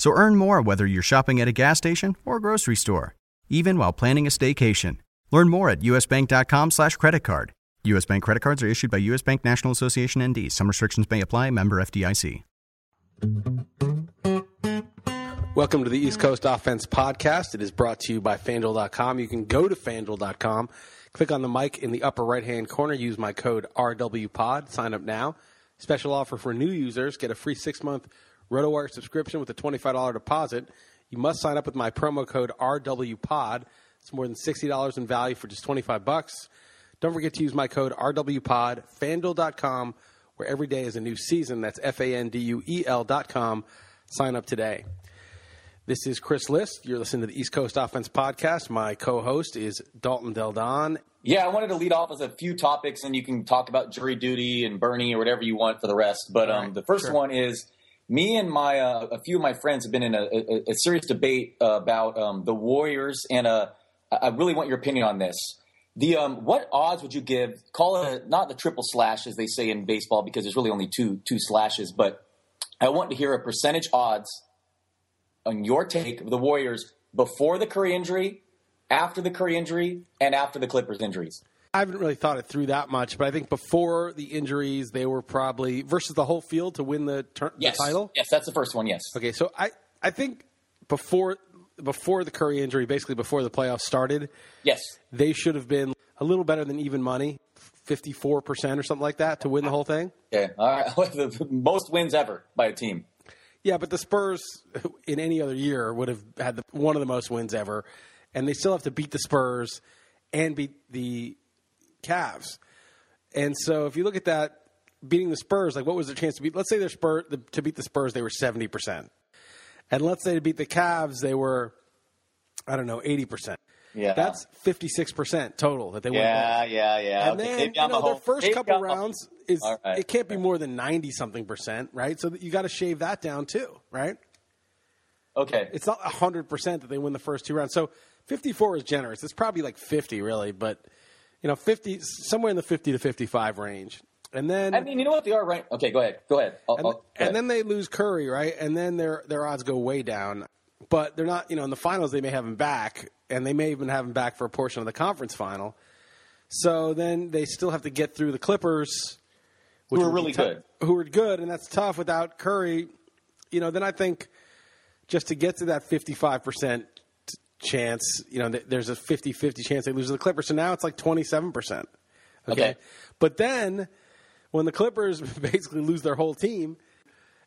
So earn more whether you're shopping at a gas station or grocery store, even while planning a staycation. Learn more at usbank.com slash credit card. U.S. Bank credit cards are issued by U.S. Bank National Association ND. Some restrictions may apply. Member FDIC. Welcome to the East Coast Offense Podcast. It is brought to you by FanDuel.com. You can go to FanDuel.com, click on the mic in the upper right hand corner, use my code RWPOD, sign up now. Special offer for new users get a free six month RotoWire subscription with a $25 deposit. You must sign up with my promo code RWPOD. It's more than $60 in value for just 25 bucks. Don't forget to use my code RWPOD, FanDuel.com, where every day is a new season. That's F A N D U E L.com. Sign up today. This is Chris Liss. You're listening to the East Coast Offense Podcast. My co host is Dalton Del Don. Yeah, I wanted to lead off with a few topics, and you can talk about jury duty and Bernie or whatever you want for the rest. But um, right, the first sure. one is me and my uh, a few of my friends have been in a, a, a serious debate about um, the Warriors, and uh, I I really want your opinion on this. The um, what odds would you give? Call it a, not the triple slash as they say in baseball because there's really only two two slashes, but I want to hear a percentage odds on your take of the Warriors before the Curry injury, after the Curry injury, and after the Clippers injuries. I haven't really thought it through that much, but I think before the injuries, they were probably versus the whole field to win the, tur- Yes, the title. Yes, that's the first one. Yes. Okay, so I, I think before before the Curry injury, basically before the playoffs started, Yes. they should have been a little better than even money, fifty four percent or something like that to win the whole thing. Okay. All right. most wins ever by a team. Yeah, but the Spurs in any other year would have had the, one of the most wins ever, and they still have to beat the Spurs and beat the Cavs. And so if you look at that, beating the Spurs, like what was their chance to beat? Let's say their Spur the, to beat the Spurs, they were seventy percent, and let's say to beat the Cavs, they were, I don't know, eighty percent. Yeah. That's fifty six percent total that they. Yeah, both. yeah, yeah. And Okay, then you know their first maybe couple rounds is right. it can't be more than ninety something percent, right? So you got to shave that down too, right? Okay. It's not hundred percent that they win the first two rounds. So fifty four is generous. It's probably like fifty really, but you know fifty somewhere in the fifty to fifty five range. And then I mean, you know what they are, right? Okay, go ahead. Go ahead. I'll- and, I'll- go and ahead. then they lose Curry, right? And then their their odds go way down. But they're not, you know, in the finals they may have him back, and they may even have him back for a portion of the conference final. So then they still have to get through the Clippers, which Who are really tou- good. Who are good, and that's tough without Curry. You know, then I think just to get to that fifty five percent chance, you know, th- there's a 50-50 chance they lose to the Clippers. So now it's like twenty seven percent. Okay. But then when the Clippers basically lose their whole team,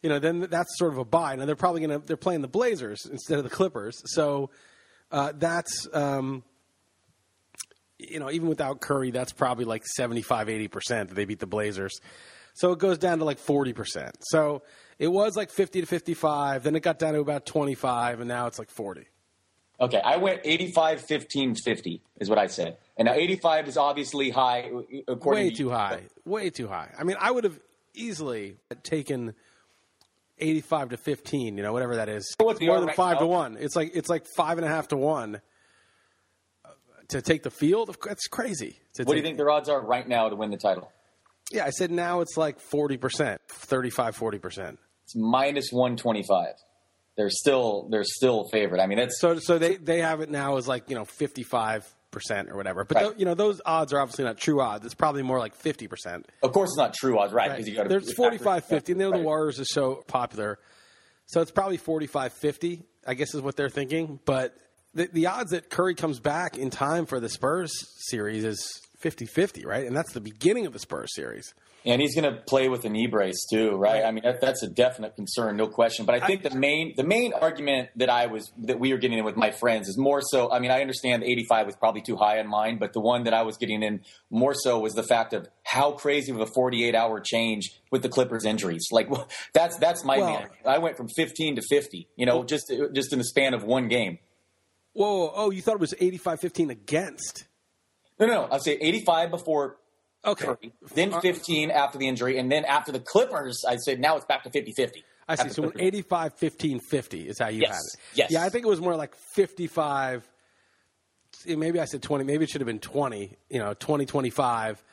you know, then that's sort of a bye. Now they're probably going to they're playing the Blazers instead of the Clippers, so uh, that's um, you know even without Curry, that's probably like 75, 80 percent that they beat the Blazers. So it goes down to like forty percent. So it was like fifty to fifty five, then it got down to about twenty five, and now it's like forty. Okay, I went 85, 15, 50 is what I said. And now 85 is obviously high. According Way to too high. Way too high. I mean, I would have easily taken. 85 to 15, you know, whatever that is. More than right five to one. It's like it's like five and a half to one uh, to take the field. That's crazy. What do you think the odds are right now to win the title? Yeah, I said now it's like 40%, 35, 40%. It's minus 125. They're still they're still favored. I mean, it's So so they they have it now as like, you know, 55% or whatever. But Right. tho- you know, those odds are obviously not true odds. It's probably more like 50%. of course it's not true odds, right? Because you got There's 45 50. And they know the Right. Warriors are so popular. So it's probably 45 50, I guess is what they're thinking. But the, the odds that Curry comes back in time for the Spurs series is 50-50, right? And that's the beginning of the Spurs series. And he's going to play with a knee brace too, right? I mean, that, that's a definite concern, no question. But I think the main the main argument that I was that we were getting in with my friends is more so. I mean, I understand 85 was probably too high in mine, but the one that I was getting in more so was the fact of how crazy of a 48 hour change with the Clippers injuries. Like that's that's my Well- man. I went from 15 to 50, you know, just just in the span of one game. Whoa, oh, you thought it was 85-15 against. No, no, no. I'll say 85 before Okay. Curry, then uh, 15 after the injury, and then after the Clippers, I said now it's back to 50-50. I see. So the 85 15 50 is how you Yes. have it. Yes. Yeah, I think it was more like 55. Maybe I said 20. Maybe it should have been 20, you know, 20, 25,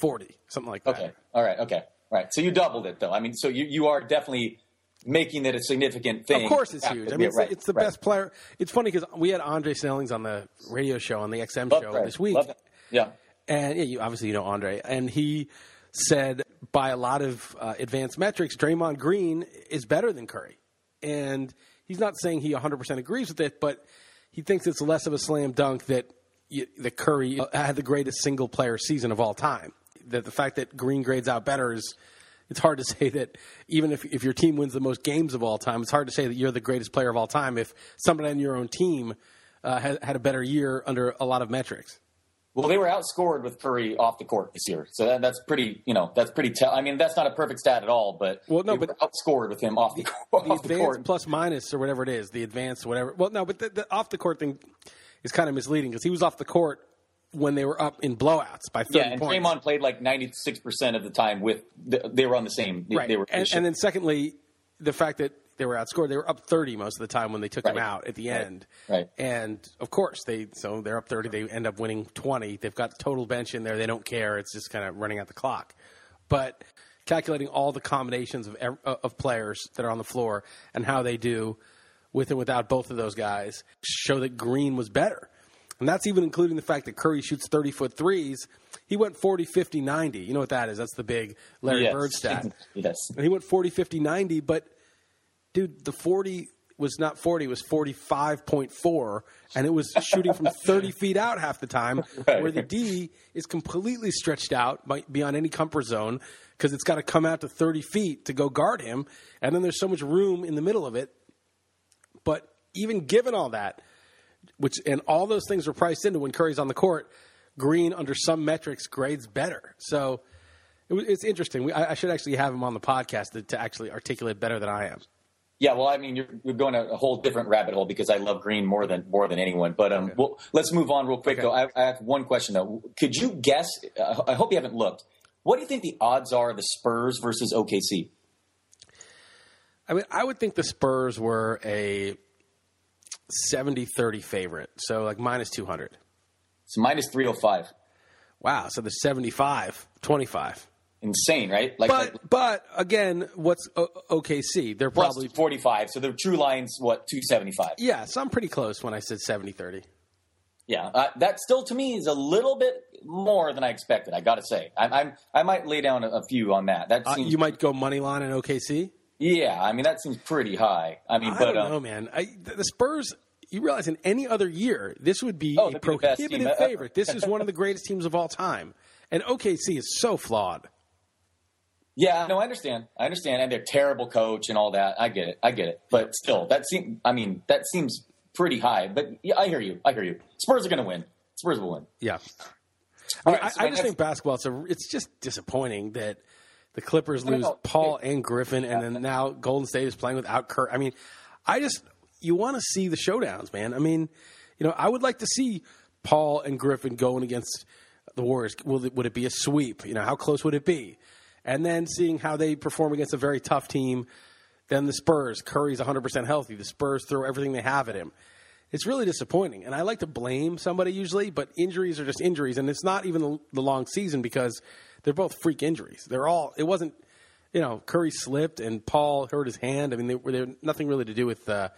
40, something like that. Okay. All right. Okay. All right. So you doubled it, though. I mean, so you, you are definitely making it a significant thing. Of course, it's huge. I mean, it's, right, it's the right. best player. It's funny because we had Andre Snellings on the radio show on the XM Love show this week, Love. Yeah. and yeah, you, obviously you know Andre, and he said by a lot of uh, advanced metrics, Draymond Green is better than Curry, and he's not saying he 100% agrees with it, but he thinks it's less of a slam dunk that y- that Curry had the greatest single player season of all time. That the fact that Green grades out better is. It's hard to say that even if, if your team wins the most games of all time, it's hard to say that you're the greatest player of all time if somebody on your own team uh, had, had a better year under a lot of metrics. Well, they were outscored with Curry off the court this year, so that, that's pretty. You know, that's pretty. Tell- I mean, that's not a perfect stat at all, but Well, no, they but- were outscored with him off the, court. the off the advanced court. plus minus or whatever it is, the advanced whatever. Well, no, but the, the off the court thing is kind of misleading because he was off the court when they were up in blowouts by thirty Yeah, and points. Draymond played like ninety six percent of the time with. The, they were on the same. They, right, they were. and, and then secondly, the fact that they were outscored, they were up thirty most of the time when they took Right. out at the Right. end. Right. And of course, they so they're up thirty. They end up winning twenty. They've got total bench in there. They don't care. It's just kind of running out the clock. But calculating all the combinations of uh, of players that are on the floor and how they do with and without both of those guys show that Green was better. And that's even including the fact that Curry shoots 30 foot threes. He went 40, 50, 90. You know what that is? That's the big Larry yes. Bird stat. yes. And he went 40, 50, 90. But, dude, the 40 was not 40, it was 45.4. And it was shooting from 30 feet out half the time, Right. where the D is completely stretched out by, beyond any comfort zone because it's got to come out to 30 feet to go guard him. And then there's so much room in the middle of it. But even given all that, which and all those things were priced into when Curry's on the court, Green under some metrics grades better. So it it's interesting. We, I, I should actually have him on the podcast to, to actually articulate better than I am. Yeah, well, I mean, you're, you're going a, a whole different rabbit hole because I love Green more than more than anyone. But um, well, let's move on real quick. Though I, I have one question though. Could you guess? Uh, I hope you haven't looked. What do you think the odds are of the Spurs versus OKC? I mean, I would think the Spurs were a 70-30 favorite, so like minus 200. It's minus three hundred five. Wow, so the 75, 25. Insane, right? Like, like But but again, what's o- OKC? They're probably forty five. So the true line's what two seventy five. yeah, so I'm pretty close when I said 70-30. Yeah, uh, that still to me is a little bit more than I expected. I got to say, I, I'm I might lay down a, a few on that. That Uh, you might go money line in OKC. yeah. I mean, that seems pretty high. I mean, I but don't um, man. I, the Spurs. You realize in any other year, this would be Oh, a they'd be prohibitive favorite. This is one of the greatest teams of all time, and OKC is so flawed. Yeah, no, I understand. I understand, and they're terrible coach and all that. I get it. I get it. But still, that seems. I mean, that seems pretty high. But yeah, I hear you. I hear you. Spurs are going to win. Spurs will win. Yeah, All I, so I just next- think basketball. It's a, It's just disappointing that the Clippers lose. Paul and Griffin, and then now Golden State is playing without Kurt. I mean, I just you want to see the showdowns, man. I mean, you know, I would like to see Paul and Griffin going against the Warriors. Will it, would it be a sweep? You know, how close would it be? And then seeing how they perform against a very tough team. Then the Spurs, Curry's 100% healthy. The Spurs throw everything they have at him. It's really disappointing. And I like to blame somebody usually, but injuries are just injuries. And it's not even the, long season because they're both freak injuries. They're all, it wasn't, you know, Curry slipped and Paul hurt his hand. I mean, they were nothing really to do with uh,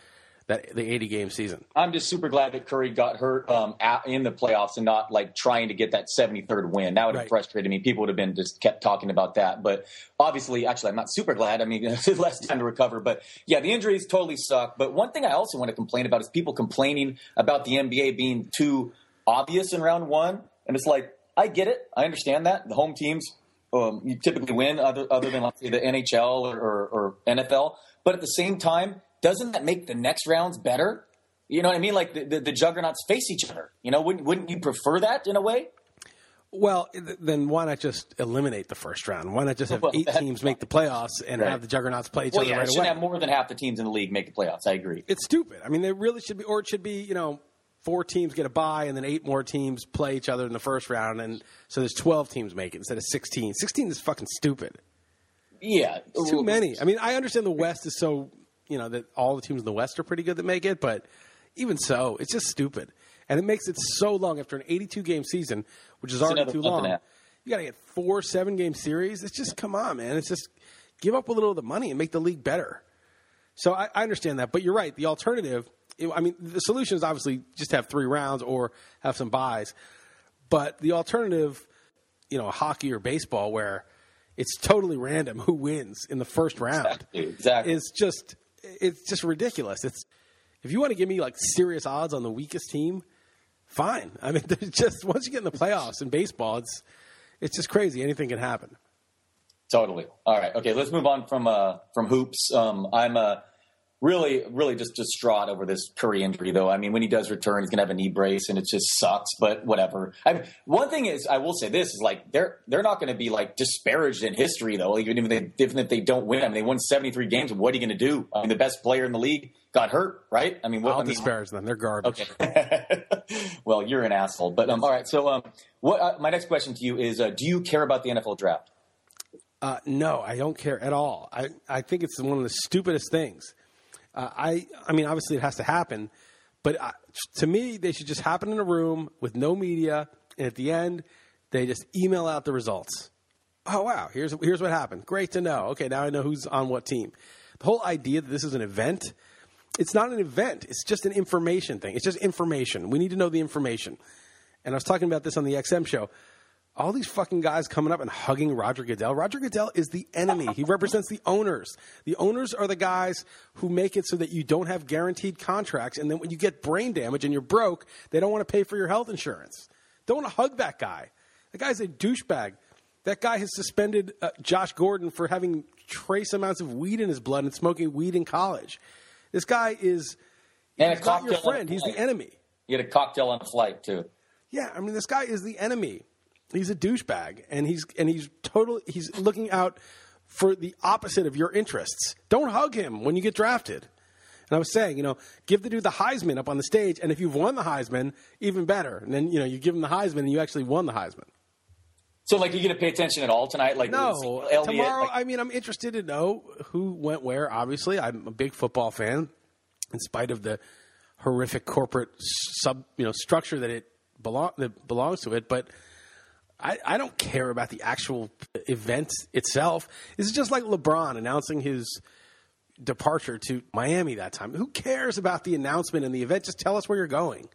that the 80 game season. I'm just super glad that Curry got hurt um, at, in the playoffs and not like trying to get that 73rd win. That would have Right. frustrated me. People would have been just kept talking about that. But obviously, actually, I'm not super glad. I mean, less time to recover. But yeah, the injuries totally suck. But one thing I also want to complain about is people complaining about the NBA being too obvious in round one. And it's like, I get it. I understand that. The home teams um, you typically win other other than let's say the NHL or, or, or NFL. But at the same time, doesn't that make the next rounds better? You know what I mean? Like the, the, the juggernauts face each other. You know, wouldn't wouldn't you prefer that in a way? Well, then why not just eliminate the first round? Why not just have Well, eight teams make the playoffs and Right. have the juggernauts play each Well, other yeah, right shouldn't away? have more than half the teams in the league make the playoffs. I agree. it's stupid. I mean, there really should be, or it should be, you know, four teams get a bye and then eight more teams play each other in the first round, and so there's 12 teams make it instead of 16. 16 is fucking stupid. Yeah, It's too many. I mean, I understand the West is so, you know, that all the teams in the West are pretty good that make it, but even so, it's just stupid. And it makes it so long after an 82 game season, which is already too month and a long. You got to get four seven game series. It's just, come on, man. It's just give up a little of the money and make the league better. So I, I understand that, but you're right. The alternative, I mean, the solution is obviously just have three rounds or have some byes. But the alternative, you know, hockey or baseball, where it's totally random who wins in the first round, Exactly, exactly. is just it's just ridiculous. It's if you want to give me like serious odds on the weakest team, fine. I mean, there's just once you get in the playoffs in baseball, it's it's just crazy. Anything can happen. Totally. All right. Okay. Let's move on from uh, from hoops. Um, I'm uh, really, really just distraught over this Curry injury, though. I mean, when he does return, he's gonna have a knee brace, and it just sucks. But whatever. I, one thing is, I will say this is like they're they're not going to be like disparaged in history, though. Even if they even if they don't win, I mean, they won 73 games. What are you going to do? I mean, the best player in the league got hurt, right? I mean, what, I'll I mean, disparage them. They're garbage. Okay. well, you're an asshole. But um, all right. So, um, what? Uh, my next question to you is: uh, Do you care about the NFL draft? Uh, no, I don't care at all. I, I think it's one of the stupidest things. Uh, I I mean, obviously it has to happen, but uh, to me, they should just happen in a room with no media, and at the end, they just email out the results. Oh wow, here's here's what happened. Great to know. Okay, now I know who's on what team. The whole idea that this is an event, it's not an event. It's just an information thing. It's just information. We need to know the information. And I was talking about this on the XM show. All these fucking guys coming up and hugging Roger Goodell. Roger Goodell is the enemy. He represents the owners. The owners are the guys who make it so that you don't have guaranteed contracts. And then when you get brain damage and you're broke, they don't want to pay for your health insurance. Don't want to hug that guy. The guy's a douchebag. That guy has suspended uh, Josh Gordon for having trace amounts of weed in his blood and smoking weed in college. This guy is And a he's not your cocktail friend. He's the enemy. You had a cocktail on a flight too. Yeah, I mean, this guy is the enemy. He's a douchebag, and he's and he's totally He's looking out for the opposite of your interests. Don't hug him when you get drafted. And I was saying, you know, give the dude the Heisman up on the stage, and if you've won the Heisman, even better. And then you know you give him the Heisman, and you actually won the Heisman. So, like, you going to pay attention at all tonight? Like, No, tomorrow. like- I mean, I'm interested to know who went where. Obviously, I'm a big football fan, in spite of the horrific corporate sub, you know, structure that it belong that belongs to it. But I, I don't care about the actual event itself. This is just like LeBron announcing his departure to Miami that time. Who cares about the announcement and the event? Just tell us where you're going.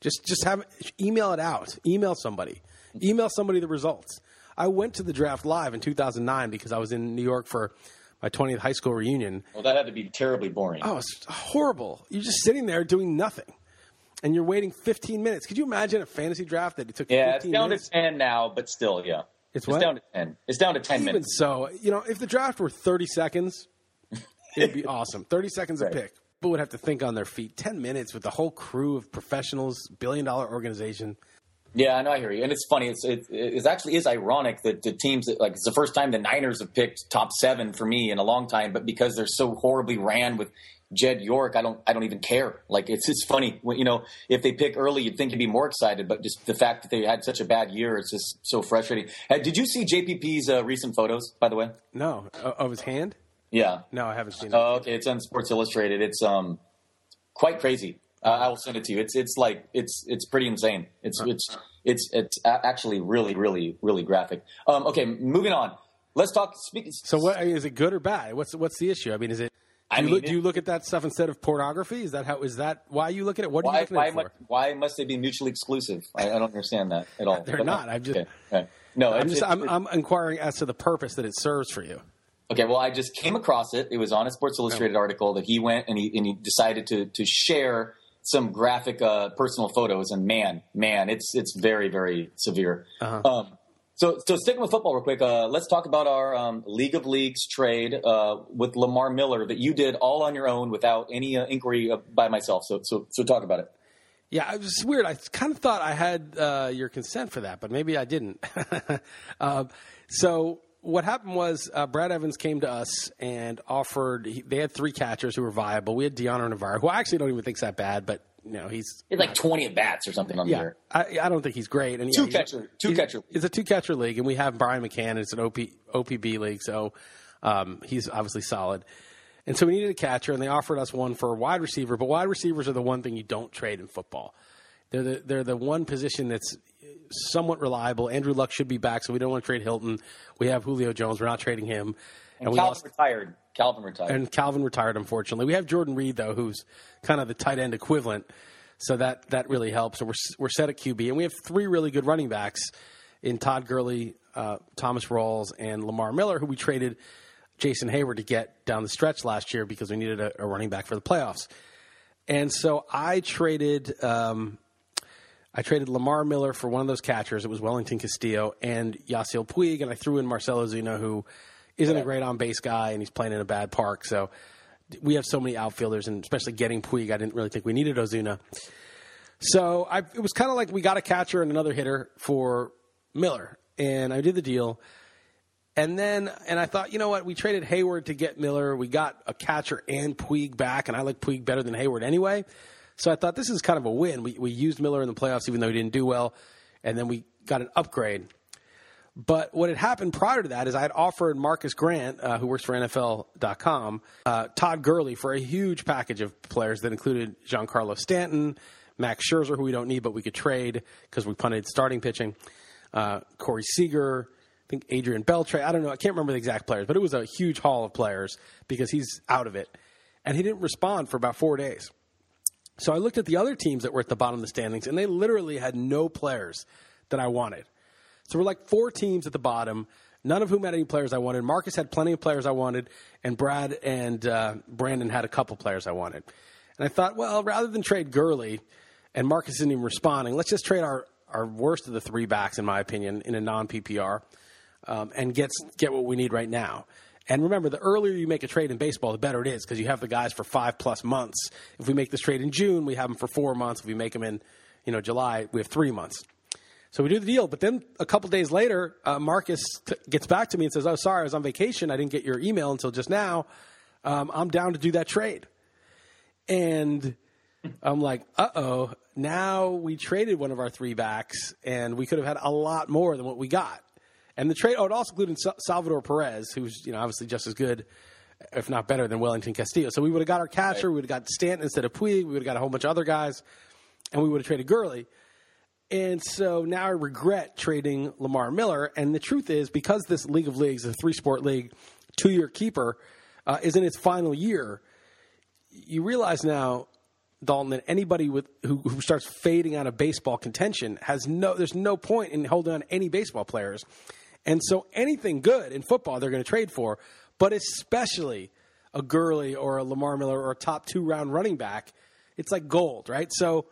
Just just have email it out. Email somebody. Email somebody the results. I went to the draft live in 2009 because I was in New York for my 20th high school reunion. well, that had to be terribly boring. Oh, it's horrible. You're just sitting there doing nothing. And you're waiting 15 minutes. Could you imagine a fantasy draft that it took yeah, it's 15 down minutes? to ten now, but still, yeah, It's what? down to ten. It's down to ten Even minutes. so, you know, if the draft were 30 seconds, it'd be awesome. 30 seconds Right. a pick. People would have to think on their feet. 10 minutes with the whole crew of professionals, billion dollar organization. Yeah, I know. I hear you. And it's funny. It's it, it actually is ironic that the teams that like it's the first time the Niners have picked top seven for me in a long time, but because they're so horribly ran with Jed York, I don't I don't even care. Like it's it's funny. When, you know, if they pick early, you'd think you'd be more excited, but just the fact that they had such a bad year, it's just so frustrating. Uh, did you see JPP's uh, recent photos, by the way? No, of his hand? Yeah. No, I haven't seen it. Oh, okay. It's on Sports Illustrated. It's um quite crazy. Uh, I will send it to you. It's it's like it's it's pretty insane. It's it's it's it's a- actually really really really graphic. Um, okay, moving on. Let's talk. Speak. so, what is it good or bad? What's what's the issue? I mean, is it I Do you, mean, look, do you look at that stuff instead of pornography? Is that how? Is that why you look at it? What are you looking why, at it for? must, why must they be mutually exclusive? I, I don't understand that at all. They're But, not. I'm just- okay. Right. No, I'm just it's- I'm, I'm inquiring as to the purpose that it serves for you. Okay, well, I just came across it. It was on a Sports Illustrated article that he went and he and he decided to to share some graphic uh, personal photos, and man, man, it's it's very very severe. Uh-huh. Um, so so sticking with football real quick, uh, let's talk about our um, League of Leagues trade uh, with Lamar Miller that you did all on your own without any uh, inquiry uh, by myself. So so so talk about it. Yeah, it was weird. I kind of thought I had uh, your consent for that, but maybe I didn't. uh, so what happened was uh, Brad Evans came to us and offered. He, they had three catchers who were viable. We had Dioner Navarro, who I actually don't even think's that bad, but know he's It's like twenty at bats or something on the year. I, I don't think he's great. And Two yeah, catcher- two catcher. It's a two catcher league, and we have Brian McCann. It's an OP, OPB league, so um, he's obviously solid. And so we needed a catcher, and they offered us one for a wide receiver. But wide receivers are the one thing you don't trade in football. They're the they're the one position that's somewhat reliable. Andrew Luck should be back, so we don't want to trade Hilton. We have Julio Jones. We're not trading him. And, we Calvin lost retired. Calvin retired. and Calvin retired, unfortunately. We have Jordan Reed though, who's kind of the tight end equivalent, so that that really helps. So we're we're set at QB, and we have three really good running backs in Todd Gurley, uh, Thomas Rawls, and Lamar Miller, who we traded Jason Heyward to get down the stretch last year because we needed a, a running back for the playoffs. And so I traded. Um, I traded Lamar Miller for one of those catchers. It was Wellington Castillo and Yasiel Puig, and I threw in Marcell Ozuna, who isn't a great on base guy, and he's playing in a bad park. So we have so many outfielders, and especially getting Puig, I didn't really think we needed Ozuna. So I, it was kind of like we got a catcher and another hitter for Miller, and I did the deal. And then, and I thought, you know what? We traded Heyward to get Miller. We got a catcher and Puig back, and I like Puig better than Heyward anyway. So I thought this is kind of a win. We, we used Miller in the playoffs, even though he didn't do well, and then we got an upgrade. But what had happened prior to that is I had offered Marcas Grant, uh, who works for NFL.com, uh, Todd Gurley for a huge package of players that included Giancarlo Stanton, Max Scherzer, who we don't need but we could trade because we punted starting pitching, uh, Corey Seager, I think Adrian Beltre. I don't know. I can't remember the exact players, but it was a huge haul of players because he's out of it. And he didn't respond for about four days. So I looked at the other teams that were at the bottom of the standings, and they literally had no players that I wanted. So we're like four teams at the bottom, none of whom had any players I wanted. Marcus had plenty of players I wanted, and Brad and uh, Brandon had a couple players I wanted. And I thought, well, rather than trade Gurley, and Marcus isn't even responding, let's just trade our, our worst of the three backs, in my opinion, in a non PPR, um, and get get what we need right now. And remember, the earlier you make a trade in baseball, the better it is because you have the guys for five plus months. If we make this trade in June, we have them for four months. If we make them in, you know, July, we have three months. So we do the deal. But then a couple days later, uh, Marcus t- gets back to me and says, "Oh, sorry, I was on vacation. I didn't get your email until just now. Um, I'm down to do that trade." And I'm like, "Uh oh." Now we traded one of our three backs, and we could have had a lot more than what we got. And the trade, oh, it also included Salvador Perez, who's you know obviously just as good, if not better, than Wellington Castillo. So we would have got our catcher, we would have got Stanton instead of Puig, we would have got a whole bunch of other guys, and we would have traded Gurley. And so now I regret trading Lamar Miller. And the truth is, because this League of Leagues a three sport league, two year keeper uh, is in its final year, you realize now, Dalton, that anybody with who, who starts fading out of baseball contention has no there's no point in holding on any baseball players. And so anything good in football they're going to trade for, but especially a Gurley or a Lamar Miller or a top two round running back, it's like gold, right? So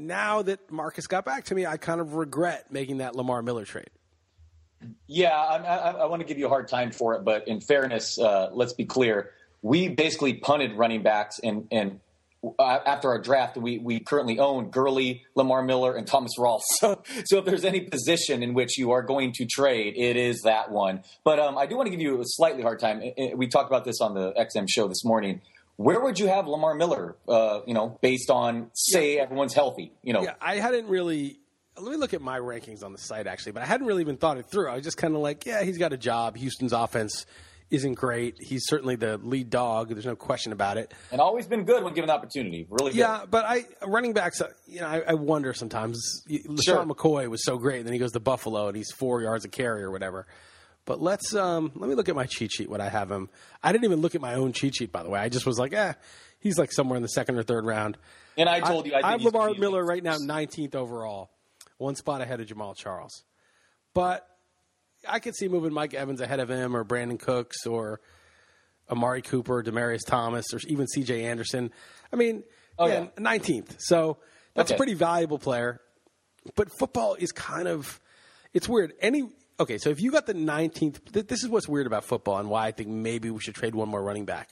now that Marcus got back to me, I kind of regret making that Lamar Miller trade. Yeah, I, I, I want to give you a hard time for it, but in fairness, uh, let's be clear. We basically punted running backs, and and uh, after our draft, we we currently own Gurley, Lamar Miller, and Thomas Rawls. So so if there's any position in which you are going to trade, it is that one. But um, I do want to give you a slightly hard time. We talked about this on the XM show this morning. Where would you have Lamar Miller? Uh, you know, based on say everyone's healthy. You know, Yeah, I hadn't really. Let me look at my rankings on the site actually, but I hadn't really even thought it through. I was just kind of like, yeah, he's got a job. Houston's offense isn't great. He's certainly the lead dog. There's no question about it. and always been good when given the opportunity. Really good. Yeah, but I running backs. uh, You know, I, I wonder sometimes. LeSean McCoy was so great, and then he goes to Buffalo and he's four yards a carry or whatever. But let's um, let me look at my cheat sheet. What I have him. I didn't even look at my own cheat sheet, by the way. I just was like, eh, he's like somewhere in the second or third round. And I told you, I, think I have he's Lamar Miller right now, 19th overall, one spot ahead of Jamaal Charles. But I could see moving Mike Evans ahead of him, or Brandin Cooks, or Amari Cooper, Demaryius Thomas, or even C.J. Anderson. I mean, Oh, yeah, yeah. 19th. So that's a pretty valuable player. But football is kind of it's weird. Any okay, so if you got the 19th, th- this is what's weird about football and why I think maybe we should trade one more running back,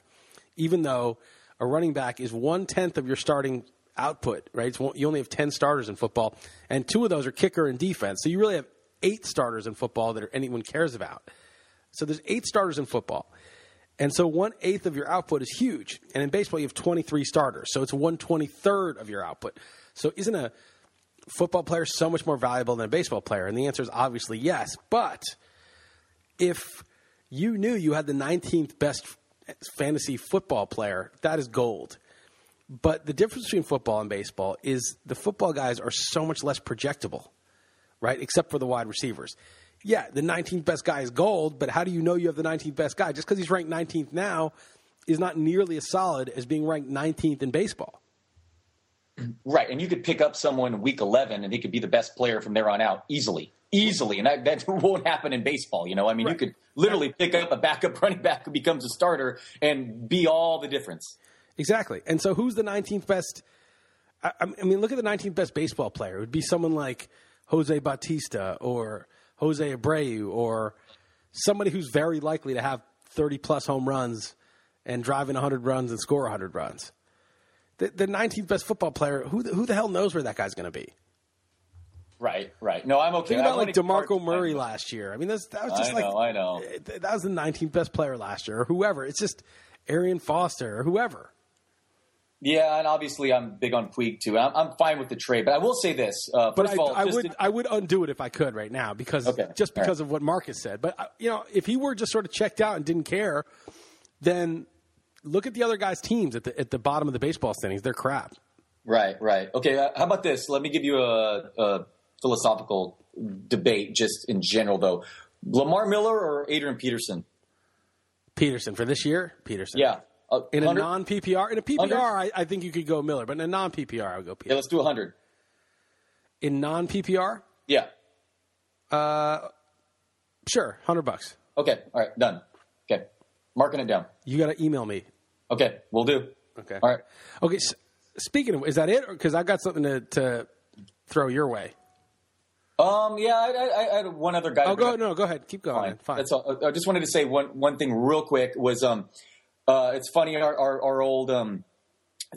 even though a running back is one tenth of your starting output. Right, one, you only have 10 starters in football, and two of those are kicker and defense. So you really have eight starters in football that anyone cares about. So there's eight starters in football. And so one eighth of your output is huge. And in baseball, you have 23 starters. So it's one twenty third of your output. So isn't a football player so much more valuable than a baseball player? And the answer is obviously yes. But if you knew you had the 19th best fantasy football player, that is gold. But the difference between football and baseball is the football guys are so much less projectable, right? Except for the wide receivers. Yeah, the 19th best guy is gold, but how do you know you have the 19th best guy? Just because he's ranked 19th now is not nearly as solid as being ranked 19th in baseball. Right, and you could pick up someone in week 11 and he could be the best player from there on out easily. Easily. And that, that won't happen in baseball, you know? I mean, you could literally pick up a backup running back who becomes a starter and be all the difference. Exactly. And so, who's the 19th best? I, I mean, look at the 19th best baseball player. It would be someone like Jose Bautista or Jose Abreu or somebody who's very likely to have 30 plus home runs and drive in 100 runs and score 100 runs. The, the 19th best football player, who the, who the hell knows where that guy's going to be? Right, right. No, I'm okay. Think about like DeMarco Murray last year. I mean, that's, that was just I like know, I know. that was the 19th best player last year, or whoever. It's just Arian Foster or whoever. Yeah, and obviously I'm big on Puig too. I'm, I'm fine with the trade, but I will say this. Uh, But first I, of all, I would to- I would undo it if I could right now because Okay. just because of what Marcus said. But uh, you know, if he were just sort of checked out and didn't care, then look at the other guys' teams at the at the bottom of the baseball standings. They're crap. Right, right. Okay, uh, how about this? Let me give you a, a philosophical debate, just in general, though. Lamar Miller or Adrian Peterson? Peterson for this year. Peterson. Yeah. Uh, In a non PPR, in a PPR, I, I think you could go Miller, but in a non PPR, I would go Peterson. Yeah, let's do 100. In non PPR, Yeah. Uh, sure, hundred bucks. Okay, all right, done. Okay, marking it down. You got to email me. Okay, we'll do. Okay. All right. Okay. s speaking of, is that it? Because I got something to, to throw your way. Um, yeah, I, I, I had one other guy. Oh, go no, go ahead. Keep going. Fine. Fine. That's all. I just wanted to say one one thing real quick was um, uh, it's funny our our, our old um,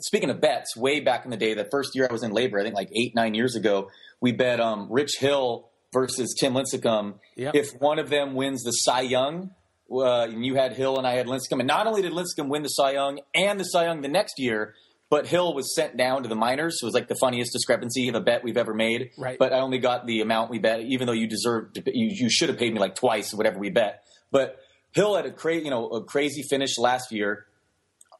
speaking of bets, way back in the day, the first year I was in LABR, I think like eight nine years ago, we bet um Rich Hill versus Tim Lincecum. Yep. If one of them wins the Cy Young. Uh, and you had Hill and I had Lincecum, and not only did Lincecum win the Cy Young and the Cy Young the next year, but Hill was sent down to the minors. So it was like the funniest discrepancy of a bet we've ever made. Right. But I only got the amount we bet, even though you deserved, to, you, you should have paid me like twice whatever we bet. But Hill had a crazy, you know, a crazy finish last year.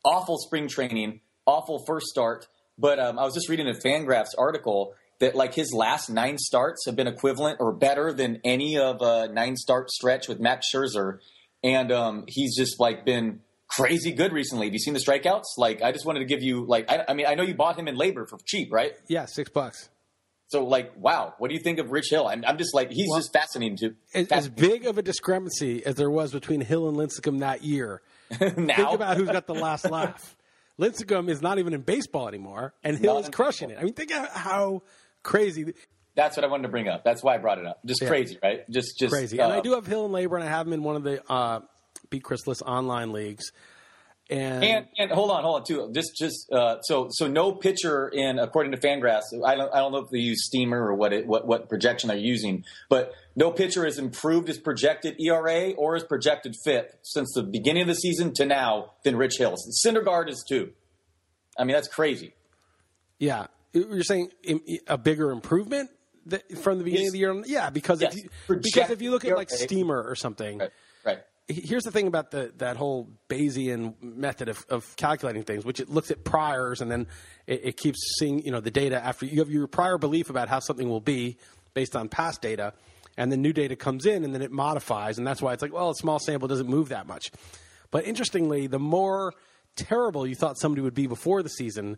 Awful spring training, awful first start. But um, I was just reading a Fangraphs article that like his last nine starts have been equivalent or better than any of a nine start stretch with Max Scherzer, and um, he's just like been crazy good recently. Have you seen the strikeouts? Like, I just wanted to give you like, I, I mean, I know you bought him in LABR for cheap, right? yeah, six bucks. So like, wow, what do you think of Rich Hill? I'm, I'm just like, he's just fascinating to As, as big of a discrepancy as there was between Hill and Lincecum that year, now. think about who's got the last laugh. Lincecum is not even in baseball anymore, and Hill Not is in crushing it. I mean, think of how crazy, That's what I wanted to bring up. That's why I brought it up. Just Yeah. crazy, right? Just, just crazy. uh, and I do have Hill and LABR, and I have him in one of the uh, Beat Chris Liss online leagues. And, And and hold on, hold on too. Just just uh, so so no pitcher in according to Fangraphs. I don't I don't know if they use Steamer or what it, what what projection they're using, but no pitcher has improved his projected ERA or his projected FIP since the beginning of the season to now than Rich Hill. Syndergaard is too. I mean that's crazy. yeah, you're saying a bigger improvement that, from the beginning of the year? Yeah, because Yes. if you, because if you look at like Project- Steamer or something, Right, right. here's the thing about the that whole Bayesian method of, of calculating things, which it looks at priors and then it, it keeps seeing you know the data after you have your prior belief about how something will be based on past data, and then new data comes in, and then it modifies, and that's why it's like, well, a small sample doesn't move that much. But interestingly, the more terrible you thought somebody would be before the season,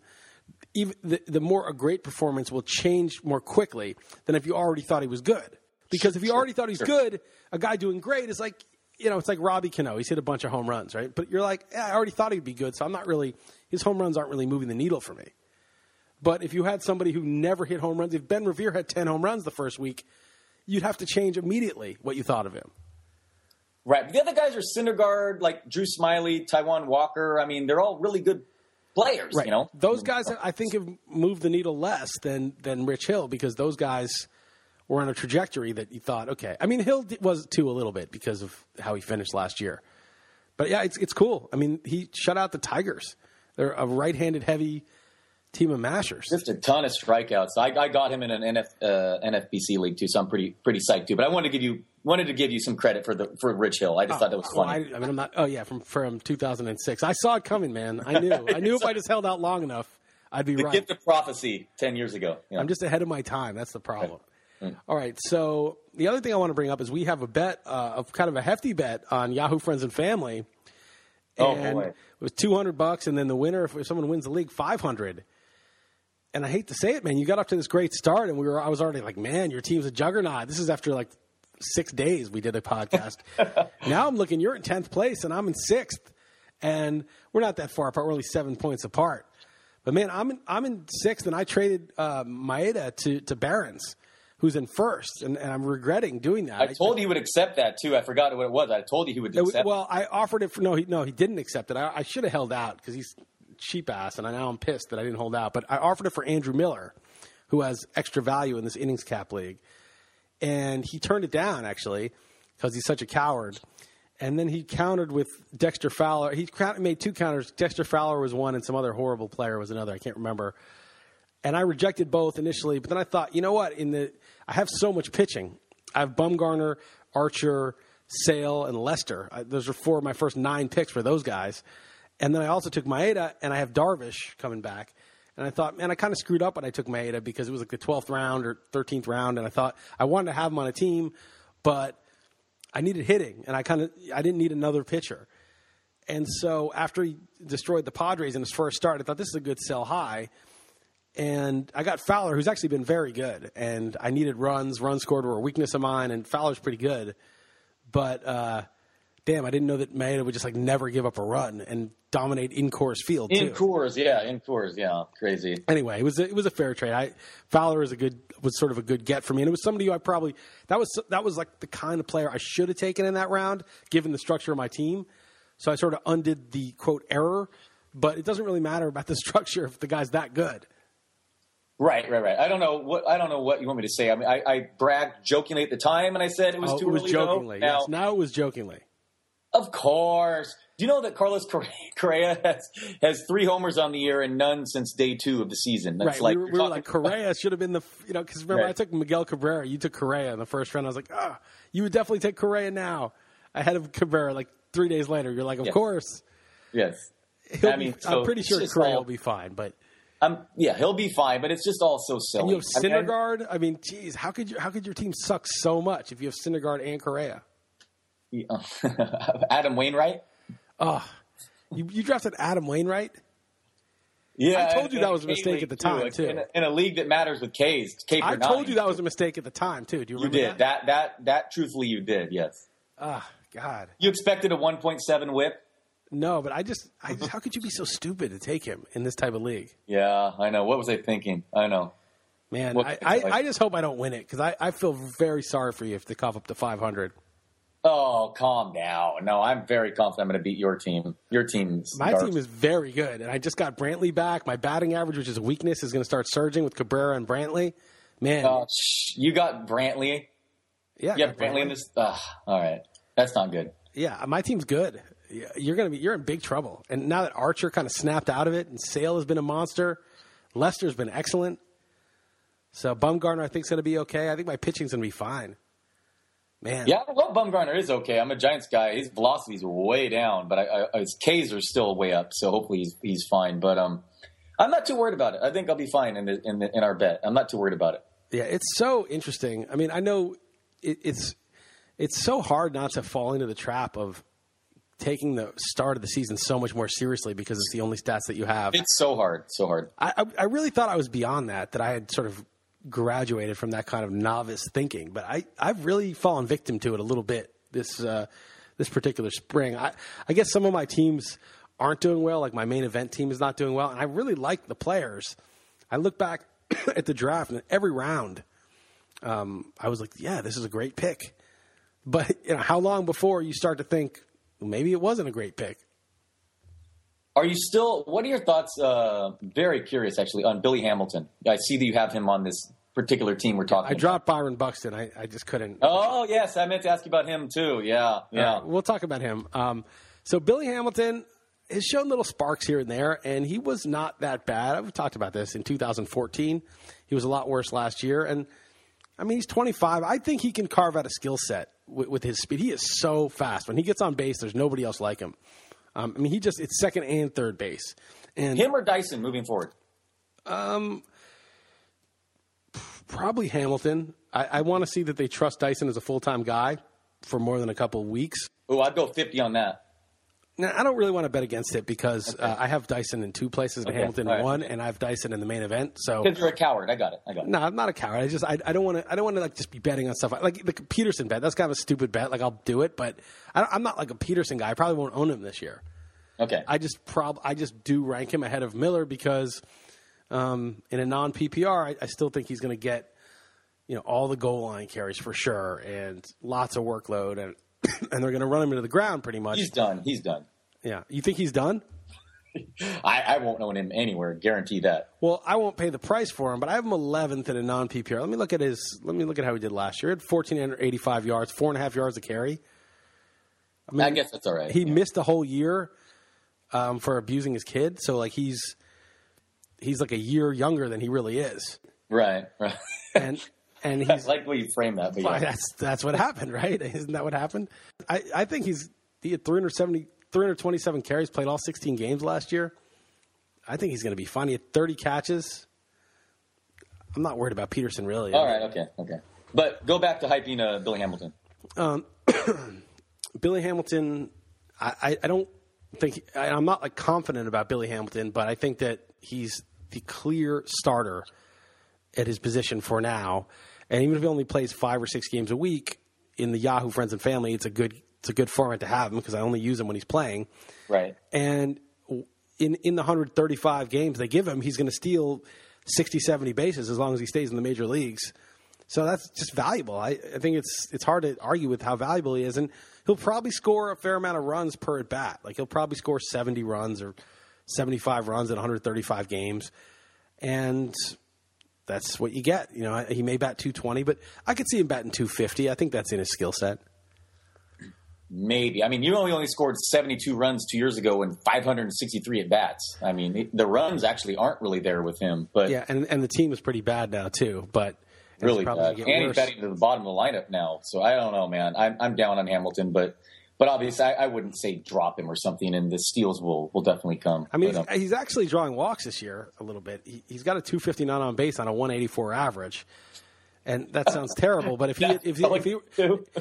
even the, the more a great performance will change more quickly than if you already thought he was good. Because if you already thought he's good, a guy doing great is like, you know, it's like Robbie Cano. He's hit a bunch of home runs, right? But you're like, yeah, I already thought he'd be good, so I'm not really, his home runs aren't really moving the needle for me. But if you had somebody who never hit home runs, if Ben Revere had 10 home runs the first week, you'd have to change immediately what you thought of him. Right. The other guys are Syndergaard, like Drew Smyly, Taijuan Walker. I mean, they're all really good players. Right. You know, those guys I think have moved the needle less than than Rich Hill because those guys were on a trajectory that you thought, okay. I mean, Hill was too a little bit because of how he finished last year. But yeah, it's it's cool. I mean, he shut out the Tigers. They're a right-handed heavy team of mashers. Just a ton of strikeouts. I, I got him in an NF, uh, NFBC league too, so I'm pretty pretty psyched too. But I wanted to give you wanted to give you some credit for the for Rich Hill. I just thought that was Well, funny. I, I mean, I'm not. Oh yeah, from from 2006. I saw it coming, man. I knew. I knew if I just held out long enough, I'd be the right. gift of prophecy ten years ago. you know. I'm just ahead of my time. That's the problem. All right. So the other thing I want to bring up is we have a bet, uh, of kind of a hefty bet on Yahoo Friends and Family. Oh, boy. It was 200 bucks, and then the winner, if someone wins the league, 500. And I hate to say it, man, you got up to this great start, and we were. I was already like, man, your team's a juggernaut. This is after like six days we did a podcast. now I'm looking, you're in 10th place, and I'm in sixth, and we're not that far apart. We're only seven points apart. But man, I'm in, I'm in sixth, and I traded uh, Maeda to to Barons, who's in first, and, and I'm regretting doing that. I told you he would accept that too. I forgot what it was. I told you he would accept. well, I offered it for no, he no, he didn't accept it. I, I should have held out because he's cheap ass, and I now I'm pissed that I didn't hold out. But I offered it for Andrew Miller, who has extra value in this innings cap league, and he turned it down actually because he's such a coward. And then he countered with Dexter Fowler. He made two counters. Dexter Fowler was one, and some other horrible player was another. I can't remember. And I rejected both initially, but then I thought, you know what? In the I have so much pitching. I have Bumgarner, Archer, Sale, and Lester. I, those are four of my first nine picks for those guys. And then I also took Maeda, and I have Darvish coming back. And I thought, man, I kind of screwed up when I took Maeda because it was like the 12th round or 13th round, and I thought I wanted to have him on a team, but I needed hitting, and I kind of I didn't need another pitcher. And so after he destroyed the Padres in his first start, I thought this is a good sell high. And I got Fowler, who's actually been very good. And I needed runs. Runs scored were a weakness of mine, and Fowler's pretty good. But uh, damn, I didn't know that Maeda would just like never give up a run and dominate in Coors Field too. in Coors, yeah, in Coors, yeah, crazy. anyway, it was a, it was a fair trade. I Fowler is a good was sort of a good get for me, and it was somebody who I probably that was that was like the kind of player I should have taken in that round, given the structure of my team. So I sort of undid the quote error, but it doesn't really matter about the structure if the guy's that good. Right, right, right. I don't know what I don't know what you want me to say. I mean, I, I bragged jokingly at the time, and I said it was Oh, too it was early. though. jokingly. Now, yes, now it was jokingly. Of course. Do you know that Carlos Correa- has, has three homers on the year and none since day two of the season? That's right, like we were, we were like Correa should have been the you know because remember Right. I took Miguel Cabrera, you took Correa in the first round. I was like, ah, you would definitely take Correa now ahead of Cabrera. Like three days later, you're like, of Yes. course. yes. He'll I be- mean, so I'm pretty sure Correa all- will be fine, but Um, yeah, he'll be fine, but it's just all so silly. And you have I mean, I- Syndergaard. I mean, geez, how could you, how could your team suck so much if you have Syndergaard and Correa? Adam Wainwright. Oh, you, you drafted Adam Wainwright. Yeah, I told you that was a mistake at the time, too. In a, in a league that matters with K's, K I told nine. you that was a mistake at the time too. Do you You did that? That that truthfully you did. Yes. Ah, God, You expected a 1.7 whip. no. But I just, I just, how could you be so stupid to take him in this type of league? Yeah, I know. What was I thinking? I know. Man, What- I, I, I just hope I don't win it because I, I feel very sorry for you if they cough up to 500. Oh, calm down. No, I'm very confident I'm going to beat your team. Your team's My garbage. team is very good, and I just got Brantley back. My batting average, which is a weakness, is going to start surging with Cabrera and Brantley. Man, Oh, shh. you got Brantley. yeah, have Brantley in this. Ugh, all right, that's not good. Yeah, my team's good. You're gonna be you're in big trouble. And now that Archer kind of snapped out of it, and Sale has been a monster, Lester's been excellent. So Bumgarner, I think, is going to be okay. I think my pitching's going to be fine. Man, Yeah, well, Bumgarner is okay. I'm a Giants guy. His velocity's way down, but I, I, his Ks are still way up. So hopefully he's he's fine. But um, I'm not too worried about it. I think I'll be fine in the, in the, in our bet. I'm not too worried about it. yeah, it's so interesting. I mean, I know it, it's it's so hard not to fall into the trap of taking the start of the season so much more seriously because it's the only stats that you have. It's so hard, so hard. I, I, I really thought I was beyond that, that I had sort of graduated from that kind of novice thinking, but I, I've really fallen victim to it a little bit this uh, this particular spring. I, I guess some of my teams aren't doing well, like my main event team is not doing well, and I really like the players. I look back at the draft and every round, um, I was like, yeah, this is a great pick. But you know, how long before you start to think maybe it wasn't a great pick? Are you still? What are your thoughts? Uh, very curious, actually, on Billy Hamilton. I see that you have him on this particular team we're talking. I dropped Byron Buxton. I, I just couldn't. Oh yes, I meant to ask you about him too. Yeah, yeah. Uh, we'll talk about him. Um, so Billy Hamilton has shown little sparks here and there, and he was not that bad. I've talked about this in 2014. He was a lot worse last year, and I mean he's 25. I think he can carve out a skill set with, with his speed. He is so fast. When he gets on base, there's nobody else like him. Um, I mean, he just it's second and third base. And him or Dyson moving forward. Um, probably Hamilton. I, I want to see that they trust Dyson as a full time guy for more than a couple of weeks. Oh, I'd go fifty on that. Now, I don't really want to bet against it because okay. uh, I have Dyson in two places and okay. Hamilton in one, and I have Dyson in the main event. So because you're a coward, I got it. I got it. No, I'm not a coward. I just I, I don't want to I don't want to like just be betting on stuff like the Peterson bet. That's kind of a stupid bet. Like I'll do it, but I, am not like a Peterson guy. I probably won't own him this year. Okay. I just prob I just do rank him ahead of Miller because um, in a non PPR, I, I still think he's going to get you know all the goal line carries for sure and lots of workload and and they're going to run him into the ground pretty much. He's done. He's done. Yeah, you think he's done? I, I, won't own him anywhere. Guarantee that. Well, I won't pay the price for him, but I have him 11th in a non PPR. Let me look at his. Let me look at how he did last year. He had 1,485 yards, four and a half yards a carry. I, mean, I guess that's all right. He yeah. missed a whole year um, for abusing his kid, so like he's he's like a year younger than he really is. Right. Right. And and he's I like you frame that. But yeah. that's that's what happened, right? Isn't that what happened? I I think he's he had 370 327 carries, played all 16 games last year. I think he's going to be fine. He had 30 catches. I'm not worried about Peterson really. All right, okay, okay. But go back to hyping uh, Billy Hamilton. Um, Billy Hamilton, I, I don't think I, I'm not like confident about Billy Hamilton, but I think that he's the clear starter at his position for now. And even if he only plays five or six games a week in the Yahoo Friends and Family, it's a good it's a good format to have him because I only use him when he's playing. Right. And in in the 135 games they give him, he's going to steal 60, 70 bases as long as he stays in the major leagues. So that's just valuable. I, I think it's it's hard to argue with how valuable he is, and he'll probably score a fair amount of runs per at bat. Like he'll probably score 70 runs or 75 runs in 135 games, and that's what you get. You know, he may bat 220, but I could see him batting 250. I think that's in his skill set. Maybe. I mean, you only only scored 72 runs two years ago and 563 at bats. I mean, it, the runs actually aren't really there with him. But yeah, and and the team is pretty bad now too. But really bad. And he's batting to the bottom of the lineup now. So I don't know, man. I'm I'm down on Hamilton, but but obviously I, I wouldn't say drop him or something. And the steals will will definitely come. I mean, um, he's actually drawing walks this year a little bit. He, he's got a 259 on base on a 184 average and that sounds terrible. But if he if he, if he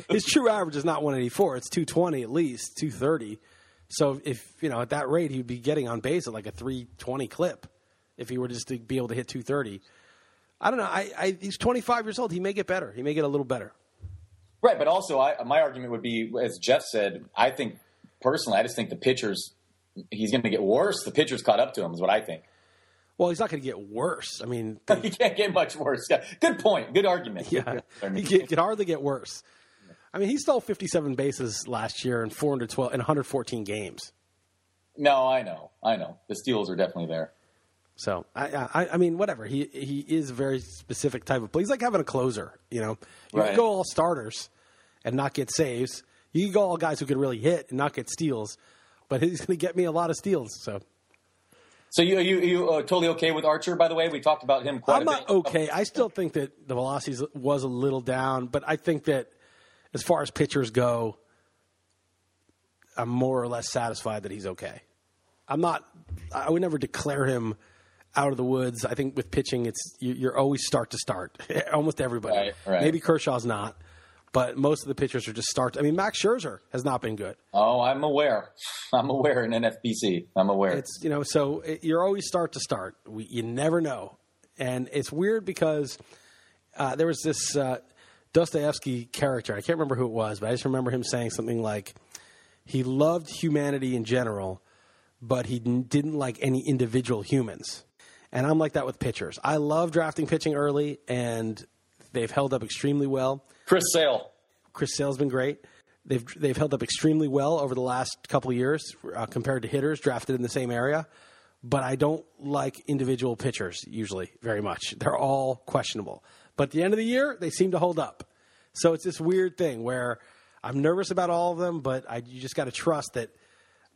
his true average is not 184, it's 220 at least, 230. So if you know at that rate, he'd be getting on base at like a 320 clip if he were just to be able to hit 230. I don't know. I, I he's 25 years old. He may get better. He may get a little better. Right, but also I, my argument would be, as Jeff said, I think personally, I just think the pitchers he's going to get worse. The pitchers caught up to him, is what I think. Well, he's not going to get worse. I mean, he can't get much worse. Good point. Good argument. Yeah, he can, can hardly get worse. I mean, he stole 57 bases last year in 412 in 114 games. No, I know, I know. The steals are definitely there. So I, I, I mean, whatever. He he is a very specific type of player. He's like having a closer. You know, you right. can go all starters and not get saves. You can go all guys who can really hit and not get steals, but he's going to get me a lot of steals. So so you you you uh, totally okay with Archer? By the way, we talked about him quite. I'm not okay. I still think that the velocity was a little down, but I think that as far as pitchers go, I'm more or less satisfied that he's okay. I'm not. I would never declare him out of the woods. I think with pitching, it's you're always start to start. Almost everybody. Right, right. Maybe Kershaw's not, but most of the pitchers are just start. I mean, Max Scherzer has not been good. Oh, I'm aware. I'm aware in NFBC. I'm aware. It's you know, so it, you're always start to start. We, you never know, and it's weird because uh, there was this uh, Dostoevsky character. I can't remember who it was, but I just remember him saying something like he loved humanity in general, but he didn't like any individual humans. And I'm like that with pitchers. I love drafting pitching early, and they've held up extremely well. Chris Sale. Chris Sale's been great. They've they've held up extremely well over the last couple of years uh, compared to hitters drafted in the same area. But I don't like individual pitchers usually very much. They're all questionable. But at the end of the year, they seem to hold up. So it's this weird thing where I'm nervous about all of them, but I, you just got to trust that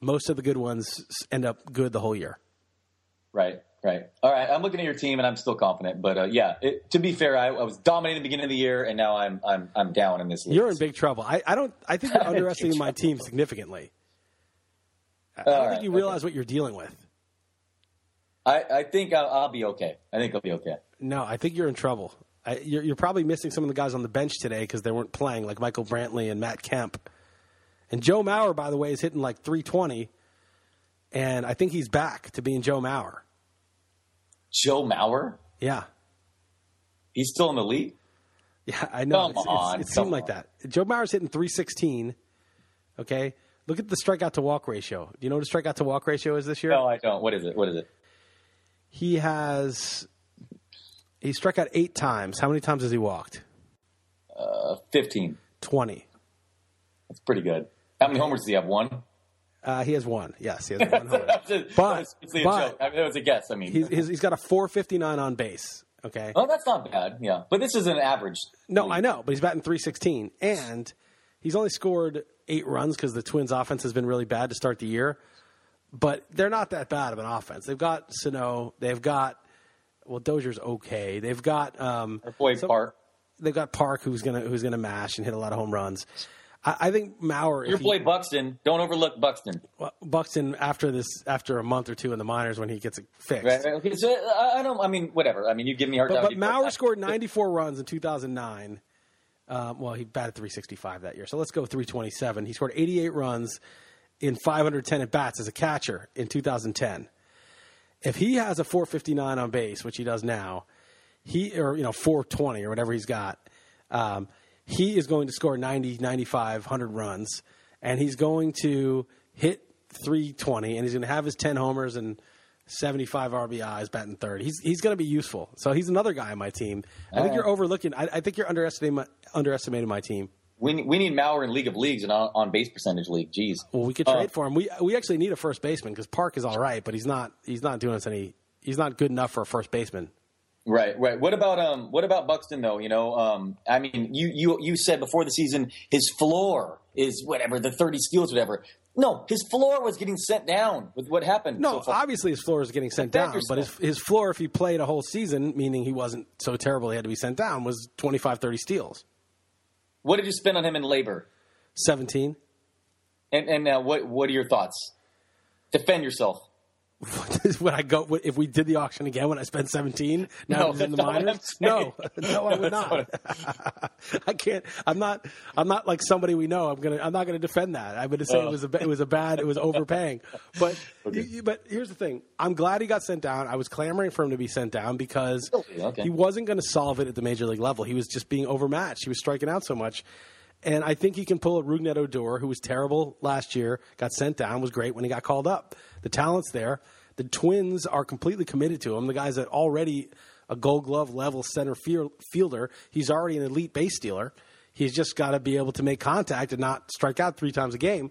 most of the good ones end up good the whole year. Right, right. All right. I'm looking at your team, and I'm still confident. But uh, yeah, it, to be fair, I, I was dominating the beginning of the year, and now I'm I'm I'm down in this. League. You're in big trouble. I, I don't. I think you're underestimating my team significantly. I don't All think you realize what you're dealing with. I, I think I'll, I'll be okay. I think I'll be okay. No, I think you're in trouble. I, you're, you're probably missing some of the guys on the bench today because they weren't playing, like Michael Brantley and Matt Kemp. And Joe Mauer, by the way, is hitting like 320, and I think he's back to being Joe Mauer. Joe Mauer, Yeah, he's still in the league. yeah, I know. Come It's- it's- on, it seemed come like that. Joe Mauer's hitting 316. Okay, look at the strikeout to walk ratio. Do you know what his strikeout to walk ratio is this year? No, I don't. What is it? What is it? He has he struck out eight times. How many times has he walked? Uh, Fifteen. 20. That's pretty good. How many homers does he have? One. Uh, he has one. Yes, he has one. homer. A- But- basically a but- joke. I mean, it was a guess. I mean, he's, he's, he's got a 459 on base. Okay. oh, that's not bad. Yeah, but this is an average. No, I know, but he's batting 316. And he's only scored eight runs because the Twins' offense has been really bad to start the year. But they're not that bad of an offense. They've got Sano. They've got, well, Dozier's okay. They've got, um, boy some- Park. they've got Park who's gonna who's gonna mash and hit a lot of home runs. I, I think Mauer. if Your he- boy Buxton. Don't overlook Buxton. Buxton after this after a month or two in the minors when he gets it fixed. Right, right. Okay, so I I don't. I mean, whatever. I mean, you give me a hard But, time. but Mauer scored 94 runs in 2009. Um, well, he batted 365 that year. So let's go 327. He scored 88 runs in 510 at bats as a catcher in 2010. If he has a 459 on base, which he does now, he or you know 420 or whatever he's got, um, he is going to score 90, 95, 100 runs, and he's going to hit 320, and he's going to have his 10 homers and 75 RBIs, batting third. He's he's going to be useful. So he's another guy on my team. I think you're overlooking. I, I think you're underestimating my, underestimating my team. we need, we need Mauer in League of Leagues and on, on base percentage league. Jeez. Well, we could uh, trade for him. We we actually need a first baseman because Park is all right, but he's not he's not doing us any. He's not good enough for a first baseman. Right, right. What about um? What about Buxton though? You know, um, I mean, you you you said before the season his floor is whatever the thirty steals, whatever. No, his floor was getting sent down with what happened. No, so obviously his floor is getting sent down, but his, his floor, if he played a whole season, meaning he wasn't so terrible he had to be sent down, was 25, 30 steals. what did you spend on him in LABR? 17. And and uh, what what are your thoughts? Defend yourself. would I go if we did the auction again? Would I spend seventeen? Now No, in the that's not what minors. No, no, I would not. I can't. I'm not. I'm not like somebody we know. I'm gonna. I'm not gonna defend that. I'm gonna say it uh. was a. It was a bad. It was overpaying. But. you- but here's the thing. I'm glad he got sent down. I was clamoring for him to be sent down because oh, Okay. he wasn't going to solve it at the major league level. He was just being overmatched. He was striking out so much. And I think he can pull a Rougned Odor, who was terrible last year, got sent down, was great when he got called up. The talent's there. The Twins are completely committed to him. The guy's already a gold glove level center fielder. He's already an elite base stealer. He's just got to be able to make contact and not strike out three times a game.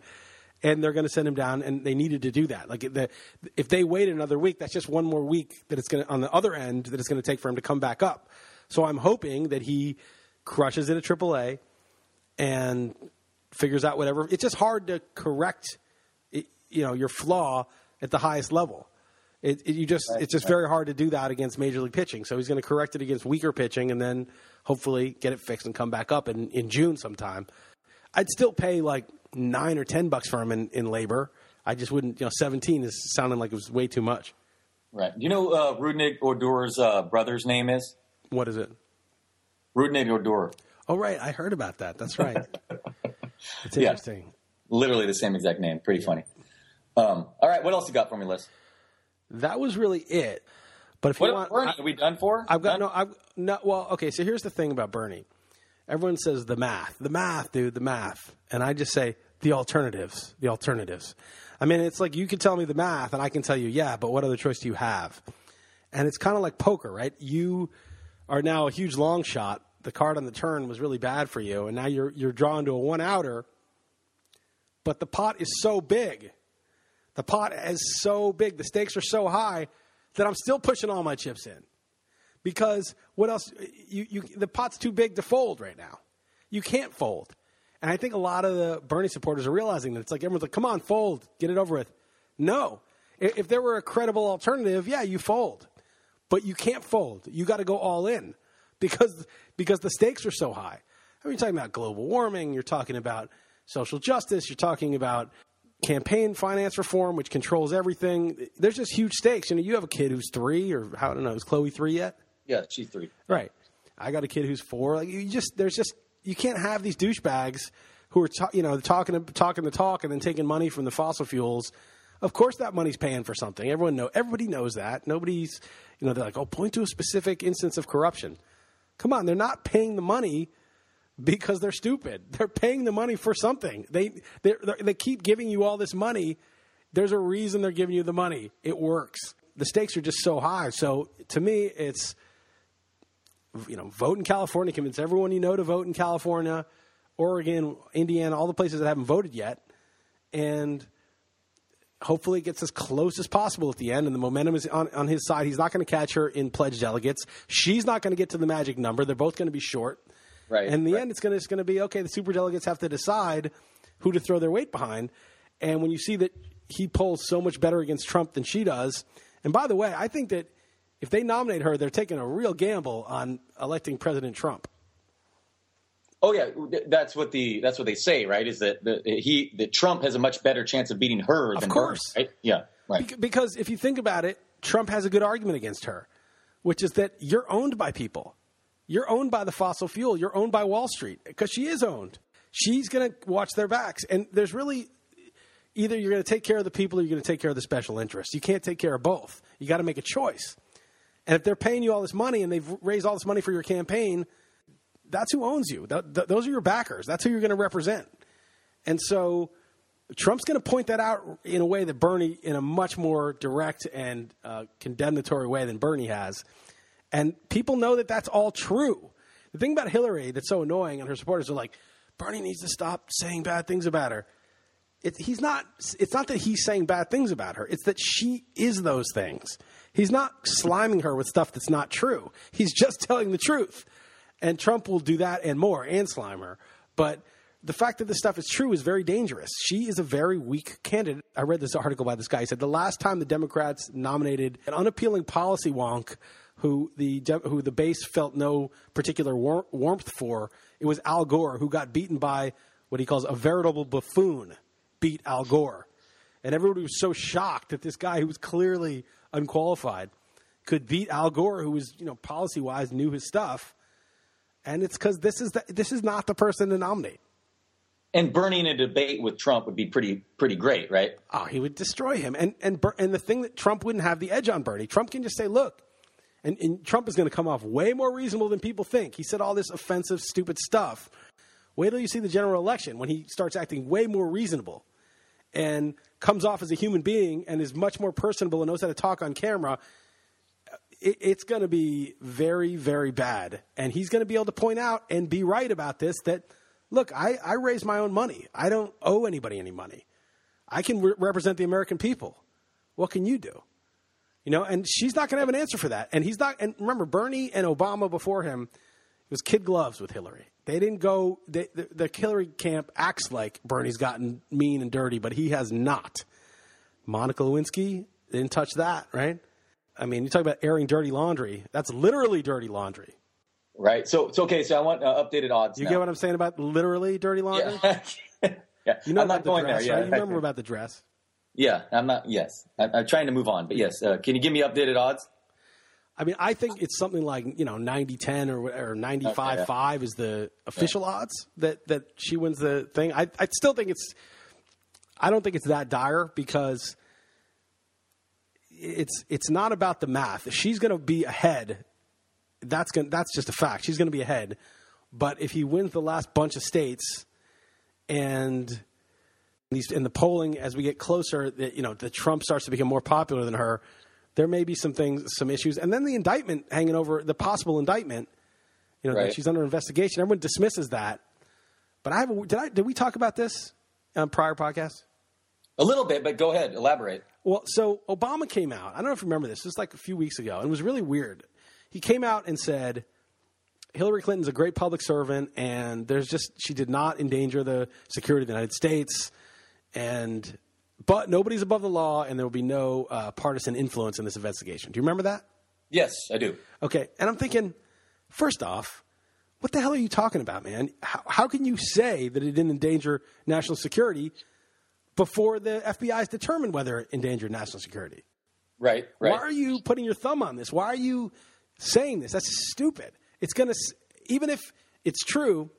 And they're going to send him down, and they needed to do that. Like the, if they wait another week, that's just one more week that it's going to on the other end that it's going to take for him to come back up. So I'm hoping that he crushes it at AAA and figures out whatever. It's just hard to correct, it, you know, your flaw at the highest level. It, it, you just it's just very hard to do that against major league pitching. So he's going to correct it against weaker pitching, and then hopefully get it fixed and come back up in, in June sometime. I'd still pay like nine or ten bucks for him in, in LABR. I just wouldn't. You know, seventeen is sounding like it was way too much. Right. Do you know uh, Rougned Odor's uh, brother's name is? What is it? Rougned Odor. Oh, right. I heard about that. That's right. It's Yeah. interesting. Literally the same exact name. Pretty funny. Um, all right, what else you got for me, Liss? That was really it. But if you want, Bernie, I- are we done for? I've got Done? no. I've no. Well, okay. So here's the thing about Bernie. Everyone says the math, the math, dude, the math, and I just say the alternatives, the alternatives. I mean, it's like you can tell me the math, and I can tell you, yeah, but what other choice do you have? And it's kind of like poker, right? You are now a huge long shot. The card on the turn was really bad for you, and now you're you're drawn to a one outer. But the pot is so big. The pot is so big. The stakes are so high that I'm still pushing all my chips in because what else? You, you, the pot's too big to fold right now. You can't fold. And I think a lot of the Bernie supporters are realizing that it's like everyone's like, come on, fold, get it over with. No. If there were a credible alternative, yeah, you fold. But you can't fold. You got to go all in because, because the stakes are so high. I mean, you're talking about global warming, you're talking about social justice, you're talking about campaign finance reform, which controls everything. There's just huge stakes. You know, you have a kid who's three, or I don't know, is Chloe three yet? Yeah, she's three. Right. I got a kid who's four. Like you just there's just you can't have these douchebags who are ta- you know talking talking the talk and then taking money from the fossil fuels. Of course, that money's paying for something. Everyone know everybody knows that. Nobody's you know they're like oh point to a specific instance of corruption. Come on, they're not paying the money because they're stupid. They're paying the money for something. They they they keep giving you all this money. There's a reason they're giving you the money. It works. The stakes are just so high. So to me, it's you know, vote in California, convince everyone you know to vote in California, Oregon, Indiana, all the places that haven't voted yet, and hopefully it gets as close as possible at the end. And the momentum is on, on his side. He's not going to catch her in pledged delegates. She's not going to get to the magic number. They're both going to be short. Right, And in the right. end, it's going to it's going to be okay. The super delegates have to decide who to throw their weight behind. And when you see that he polls so much better against Trump than she does, and by the way, I think that if they nominate her, they're taking a real gamble on electing President Trump. Oh yeah, that's what the that's what they say, right? Is that the, he that Trump has a much better chance of beating her Of than course. Bernie, right? Yeah, right. Bec- Because if you think about it, Trump has a good argument against her, which is that you're owned by people. You're owned by the fossil fuel. You're owned by Wall Street because she is owned. She's going to watch their backs. And there's really either you're going to take care of the people or you're going to take care of the special interests. You can't take care of both. You got to make a choice. And if they're paying you all this money and they've raised all this money for your campaign, that's who owns you. Th- th- those are your backers. That's who you're going to represent. And so Trump's going to point that out in a way that Bernie, in a much more direct and uh, condemnatory way than Bernie has. And people know that that's all true. The thing about Hillary that's so annoying, and her supporters are like, Bernie needs to stop saying bad things about her. It, he's not. It's not that he's saying bad things about her. It's that she is those things. He's not sliming her with stuff that's not true. He's just telling the truth. And Trump will do that and more, and Slimer. But the fact that this stuff is true is very dangerous. She is a very weak candidate. I read this article by this guy. He said the last time the Democrats nominated an unappealing policy wonk who the who the base felt no particular war- warmth for, it was Al Gore, who got beaten by what he calls a veritable buffoon, beat Al Gore. And everybody was so shocked that this guy who was clearly unqualified could beat Al Gore, who was, you know, policy wise knew his stuff. And it's because this is the, this is not the person to nominate. And Bernie in a debate with Trump would be pretty pretty great, right? Oh, he would destroy him. And and and the thing that Trump wouldn't have the edge on Bernie. Trump can just say, look, and, and Trump is going to come off way more reasonable than people think. He said all this offensive, stupid stuff. Wait till you see the general election when he starts acting way more reasonable and comes off as a human being and is much more personable and knows how to talk on camera. It, it's going to be very, very bad. And he's going to be able to point out and be right about this that, look, I, I raise my own money. I don't owe anybody any money. I can re- represent the American people. What can you do? You know, and she's not going to have an answer for that. And he's not. And remember, Bernie and Obama before him it was kid gloves with Hillary. They didn't go. They, the, the Hillary camp acts like Bernie's gotten mean and dirty, but he has not. Monica Lewinsky didn't touch that, right? I mean, you talk about airing dirty laundry. That's literally dirty laundry. Right. So it's okay. So I want uh, updated odds. You now. get what I'm saying about literally dirty laundry? Yeah. yeah. You know I'm about not the going dress, there. right? Yeah. You remember about the dress? Yeah. I'm not. Yes. I, I'm trying to move on, but yes. Uh, can you give me updated odds? I mean, I think it's something like you know 90-10 or or 95-5 is the official odds that that she wins the thing. I I still think it's I don't think it's that dire because it's it's not about the math. If she's going to be ahead, that's going that's just a fact. She's going to be ahead. But if he wins the last bunch of states and these in the polling as we get closer, that you know, the Trump starts to become more popular than her, there may be some things, some issues, and then the indictment hanging over the possible indictment. You know, Right. that she's under investigation. Everyone dismisses that. But I have a, did I did we talk about this on prior podcasts? A little bit, but go ahead, elaborate. Well, so Obama came out. I don't know if you remember this. This was like a few weeks ago. and It was really weird. He came out and said Hillary Clinton's a great public servant, and there's just she did not endanger the security of the United States, and but nobody's above the law, and there will be no uh, partisan influence in this investigation. Do you remember that? Yes, I do. Okay, and I'm thinking, first off, what the hell are you talking about, man? How, how can you say that it didn't endanger national security before the FBI has determined whether it endangered national security? Right, right. Why are you putting your thumb on this? Why are you saying this? That's stupid. It's going to, even if it's true,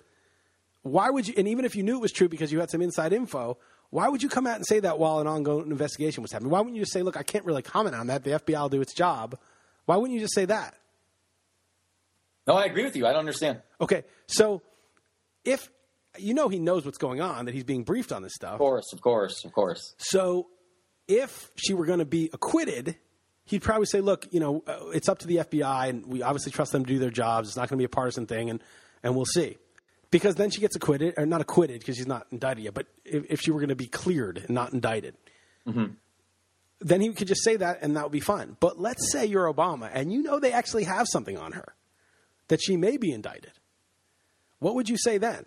why would you, and even if you knew it was true because you had some inside info, why would you come out and say that while an ongoing investigation was happening? Why wouldn't you just say, look, I can't really comment on that. The FBI will do its job. Why wouldn't you just say that? no, I agree with you. I don't understand. Okay, so if you know he knows what's going on, that he's being briefed on this stuff. Of course, of course, of course. So if she were going to be acquitted, he'd probably say, look, you know, uh, it's up to the FBI, and we obviously trust them to do their jobs. It's not going to be a partisan thing, and, and we'll see. Because then she gets acquitted, or not acquitted because she's not indicted yet, but if, if she were going to be cleared and not indicted, then he could just say that and that would be fine. But let's say you're Obama and you know they actually have something on her that she may be indicted. What would you say then?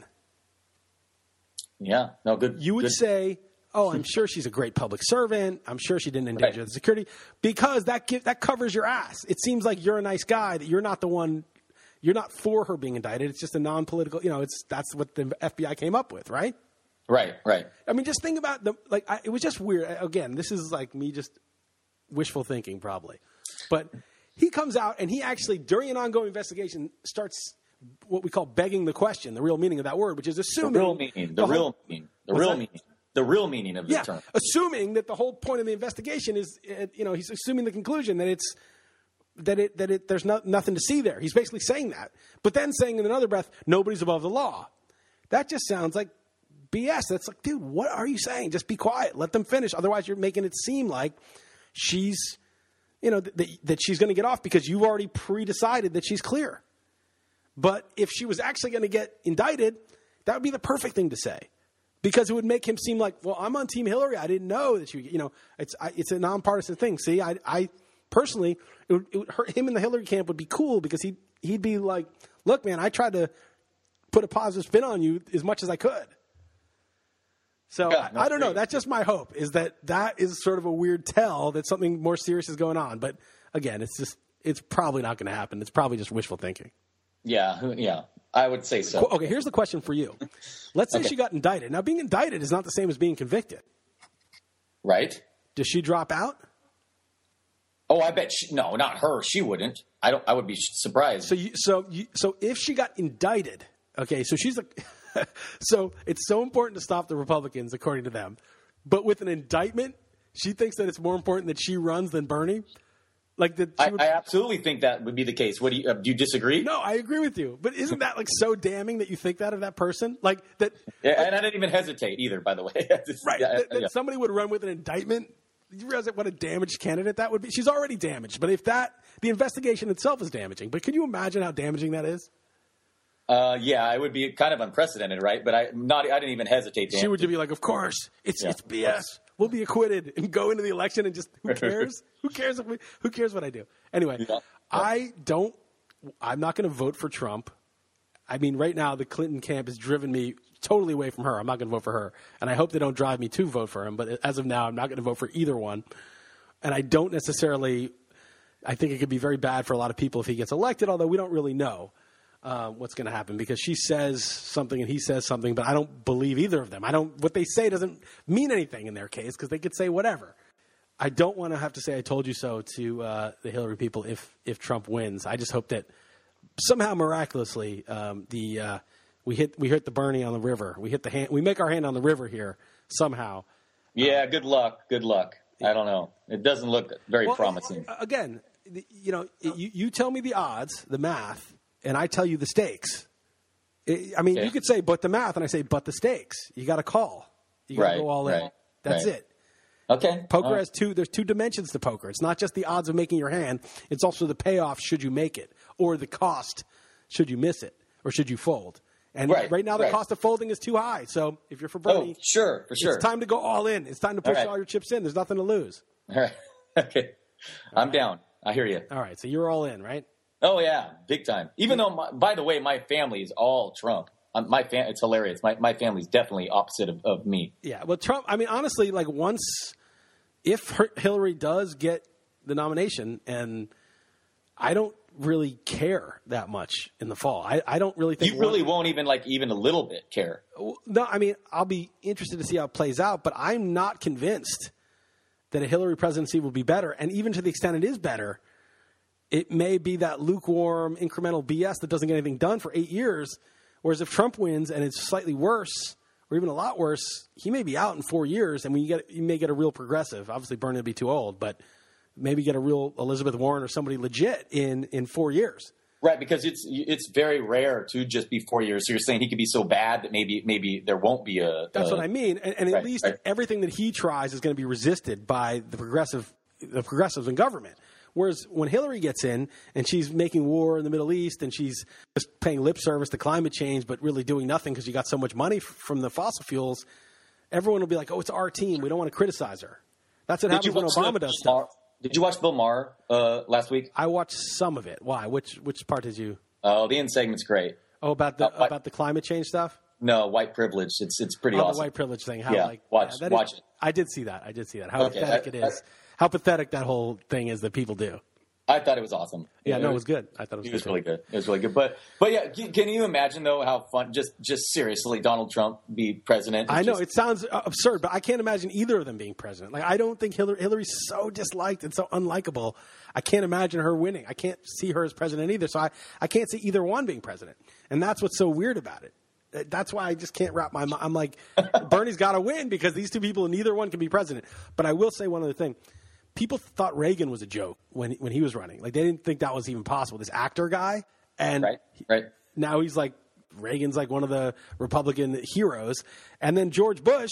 Yeah, no, good. You would good. say, "Oh, I'm sure she's a great public servant. I'm sure she didn't endanger Right. the security," because that gi- that covers your ass. It seems like you're a nice guy. That you're not the one. You're not for her being indicted. It's just a non-political. You know, it's that's what the FBI came up with, right? right, right. I mean, just think about the like. I, it was just weird. Again, this is like me just wishful thinking, probably. But he comes out and he actually, during an ongoing investigation, starts what we call begging the question, the real meaning of that word, which is The assuming real meaning. The, whole- real meaning. The real that? meaning. The real meaning of the yeah, term. assuming that the whole point of the investigation is, uh, you know, he's assuming the conclusion that it's that it that it there's not, nothing to see there. He's basically saying that, but then saying in another breath, nobody's above the law. That just sounds like BS. That's like, dude, what are you saying? Just be quiet. Let them finish. Otherwise, you're making it seem like she's, you know, that, that she's going to get off because you've already pre-decided that she's clear. But if she was actually going to get indicted, that would be the perfect thing to say, because it would make him seem like, well, I'm on Team Hillary. I didn't know that you, you know, it's I, it's a nonpartisan thing. See, I, I personally, it would, it would hurt him in the Hillary camp would be cool because he he'd be like, look, man, I tried to put a positive spin on you as much as I could. So Yeah, I, I don't know. That's just my hope. Is that that is sort of a weird tell that something more serious is going on. But again, it's just it's probably not going to happen. It's probably just wishful thinking. Yeah, yeah. I would say so. Okay, here's the question for you. Let's say Okay. she got indicted. Now, being indicted is not the same as being convicted. Right? Does she drop out? Oh, I bet she, no, not her. She wouldn't. I don't. I would be surprised. So, you, so, you, so if she got indicted, okay, so she's a, so it's so important to stop the Republicans, according to them. But with an indictment, she thinks that it's more important that she runs than Bernie. Like I, would, I absolutely think that would be the case. What do you? Uh, do you disagree? no, I agree with you. But isn't that like so damning that you think that of that person? Like that, Yeah, and I didn't even hesitate either. By the way, Just- right? yeah, that, that yeah. somebody would run with an indictment. You realize what a damaged candidate that would be? She's already damaged. But if that, the investigation itself is damaging. But can you imagine how damaging that is? Uh, yeah, it would be kind of unprecedented, right? But I not. I didn't even hesitate. To She would just be like, "Of course, it's Yeah. it's BS. We'll be acquitted and go into the election and just who cares? who cares if we? Who cares what I do? Anyway, Yeah. I don't. I'm not going to vote for Trump. I mean, right now the Clinton camp has driven me totally away from her. I'm not going to vote for her, and I hope they don't drive me to vote for him. But as of now, I'm not going to vote for either one. And I don't necessarily. I think it could be very bad for a lot of people if he gets elected. Although we don't really know uh, what's going to happen because she says something and he says something, but I don't believe either of them. I don't. What they say doesn't mean anything in their case because they could say whatever. I don't want to have to say I told you so to uh, the Hillary people if if Trump wins. I just hope that somehow miraculously um, the uh, we hit we hit the Bernie on the river. We hit the hand. We make our hand on the river here somehow. Yeah, good luck. Good luck. I don't know. It doesn't look very Well, promising. Again, you know, you, you tell me the odds, the math, and I tell you the stakes. I I mean, Okay. you could say, but the math, and I say, but the stakes. You got to call. You got to Right, go all in. right, That's right. it. Okay. Poker All has two. There's two dimensions to poker. It's not just the odds of making your hand. It's also the payoff should you make it, or the cost should you miss it, or should you fold. And right, Right, now, the cost of folding is too high. So if you're for oh, Bernie, Oh, sure, for sure. it's time to go all in. It's time to push right. all your chips in. There's nothing to lose. All right. Okay. I'm down. I hear you. All right, so you're all in, right? Oh yeah, big time. Even though, my, by the way, my family is all Trump. Um, my fam- it's hilarious. My my family's definitely opposite of, of me. Yeah. Well, Trump. I mean, honestly, like once if Hillary does get the nomination, and I don't really care that much in the fall. I, I don't really think You really won't even like even a little bit care. No, I mean, I'll be interested to see how it plays out, but I'm not convinced that a Hillary presidency will be better. And even to the extent it is better, it may be that lukewarm, incremental BS that doesn't get anything done for eight years. Whereas if Trump wins and it's slightly worse, or even a lot worse, he may be out in four years, and when you get, you may get a real progressive. Obviously, Bernie will be too old, but maybe get a real Elizabeth Warren or somebody legit in in four years. Right, because it's it's very rare to just be four years. So you're saying he could be so bad that maybe maybe there won't be a. That's a- what I mean. And, and at right, least right. everything that he tries is going to be resisted by the progressive, the progressives in government. Whereas when Hillary gets in and she's making war in the Middle East and she's just paying lip service to climate change, but really doing nothing because you got so much money f- from the fossil fuels, everyone will be like, "Oh, it's our team. We don't want to criticize her." That's what Did you happens when Obama does stuff. Did you watch Bill Maher uh, last week? I watched some of it. Why? Which which part did you? Oh, the end segment's great. Oh, about the Uh, about the climate change stuff. No, white privilege. It's it's pretty Oh, awesome. the white privilege thing. How Yeah, like watch- that watch is- it. I did see that. I did see that. How Okay, pathetic it is. How pathetic that whole thing is that people do. I thought it was awesome. Yeah, no, it was good. I thought it was, It was really good. It was really good. But but yeah, can, you imagine though how fun? Just just seriously, Donald Trump be president? I know just- it sounds absurd, but I can't imagine either of them being president. Like I don't think Hillary Hillary's so disliked and so unlikable. I can't imagine her winning. I can't see her as president either. So I, I can't see either one being president. And that's what's so weird about it. That's why I just can't wrap my mind. I'm like, Bernie's got to win because these two people, neither one can be president. But I will say one other thing. People thought Reagan was a joke when when he was running. Like they didn't think that was even possible. This actor guy, and right, right. now he's like Reagan's like one of the Republican heroes, and then George Bush.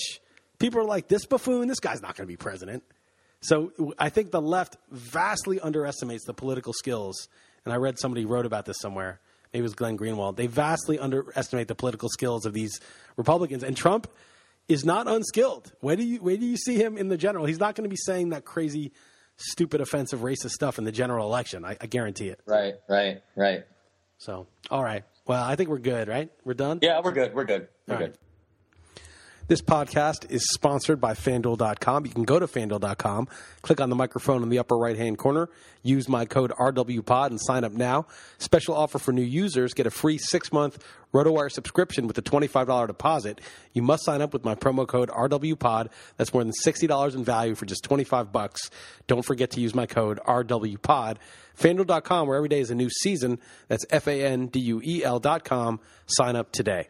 People are like, this buffoon, this guy's not going to be president. So I think the left vastly underestimates the political skills. And I read somebody wrote about this somewhere. Maybe it was Glenn Greenwald. They vastly underestimate the political skills of these Republicans. And Trump is not unskilled. Where do you where do you see him in the general? He's not going to be saying that crazy, stupid, offensive, racist stuff in the general election. I, I guarantee it. Right, right, right. So, all right. Well, I think we're good, right? We're done. Yeah, we're good. We're good. We're All good. right. This podcast is sponsored by FanDuel.com. You can go to FanDuel.com, click on the microphone in the upper right hand corner, use my code RWPOD, and sign up now. Special offer for new users get a free six month RotoWire subscription with a $25 deposit. You must sign up with my promo code RWPOD. That's more than $60 in value for just 25 bucks. Don't forget to use my code RWPOD. FanDuel.com, where every day is a new season. That's F A N D U E L.com. Sign up today.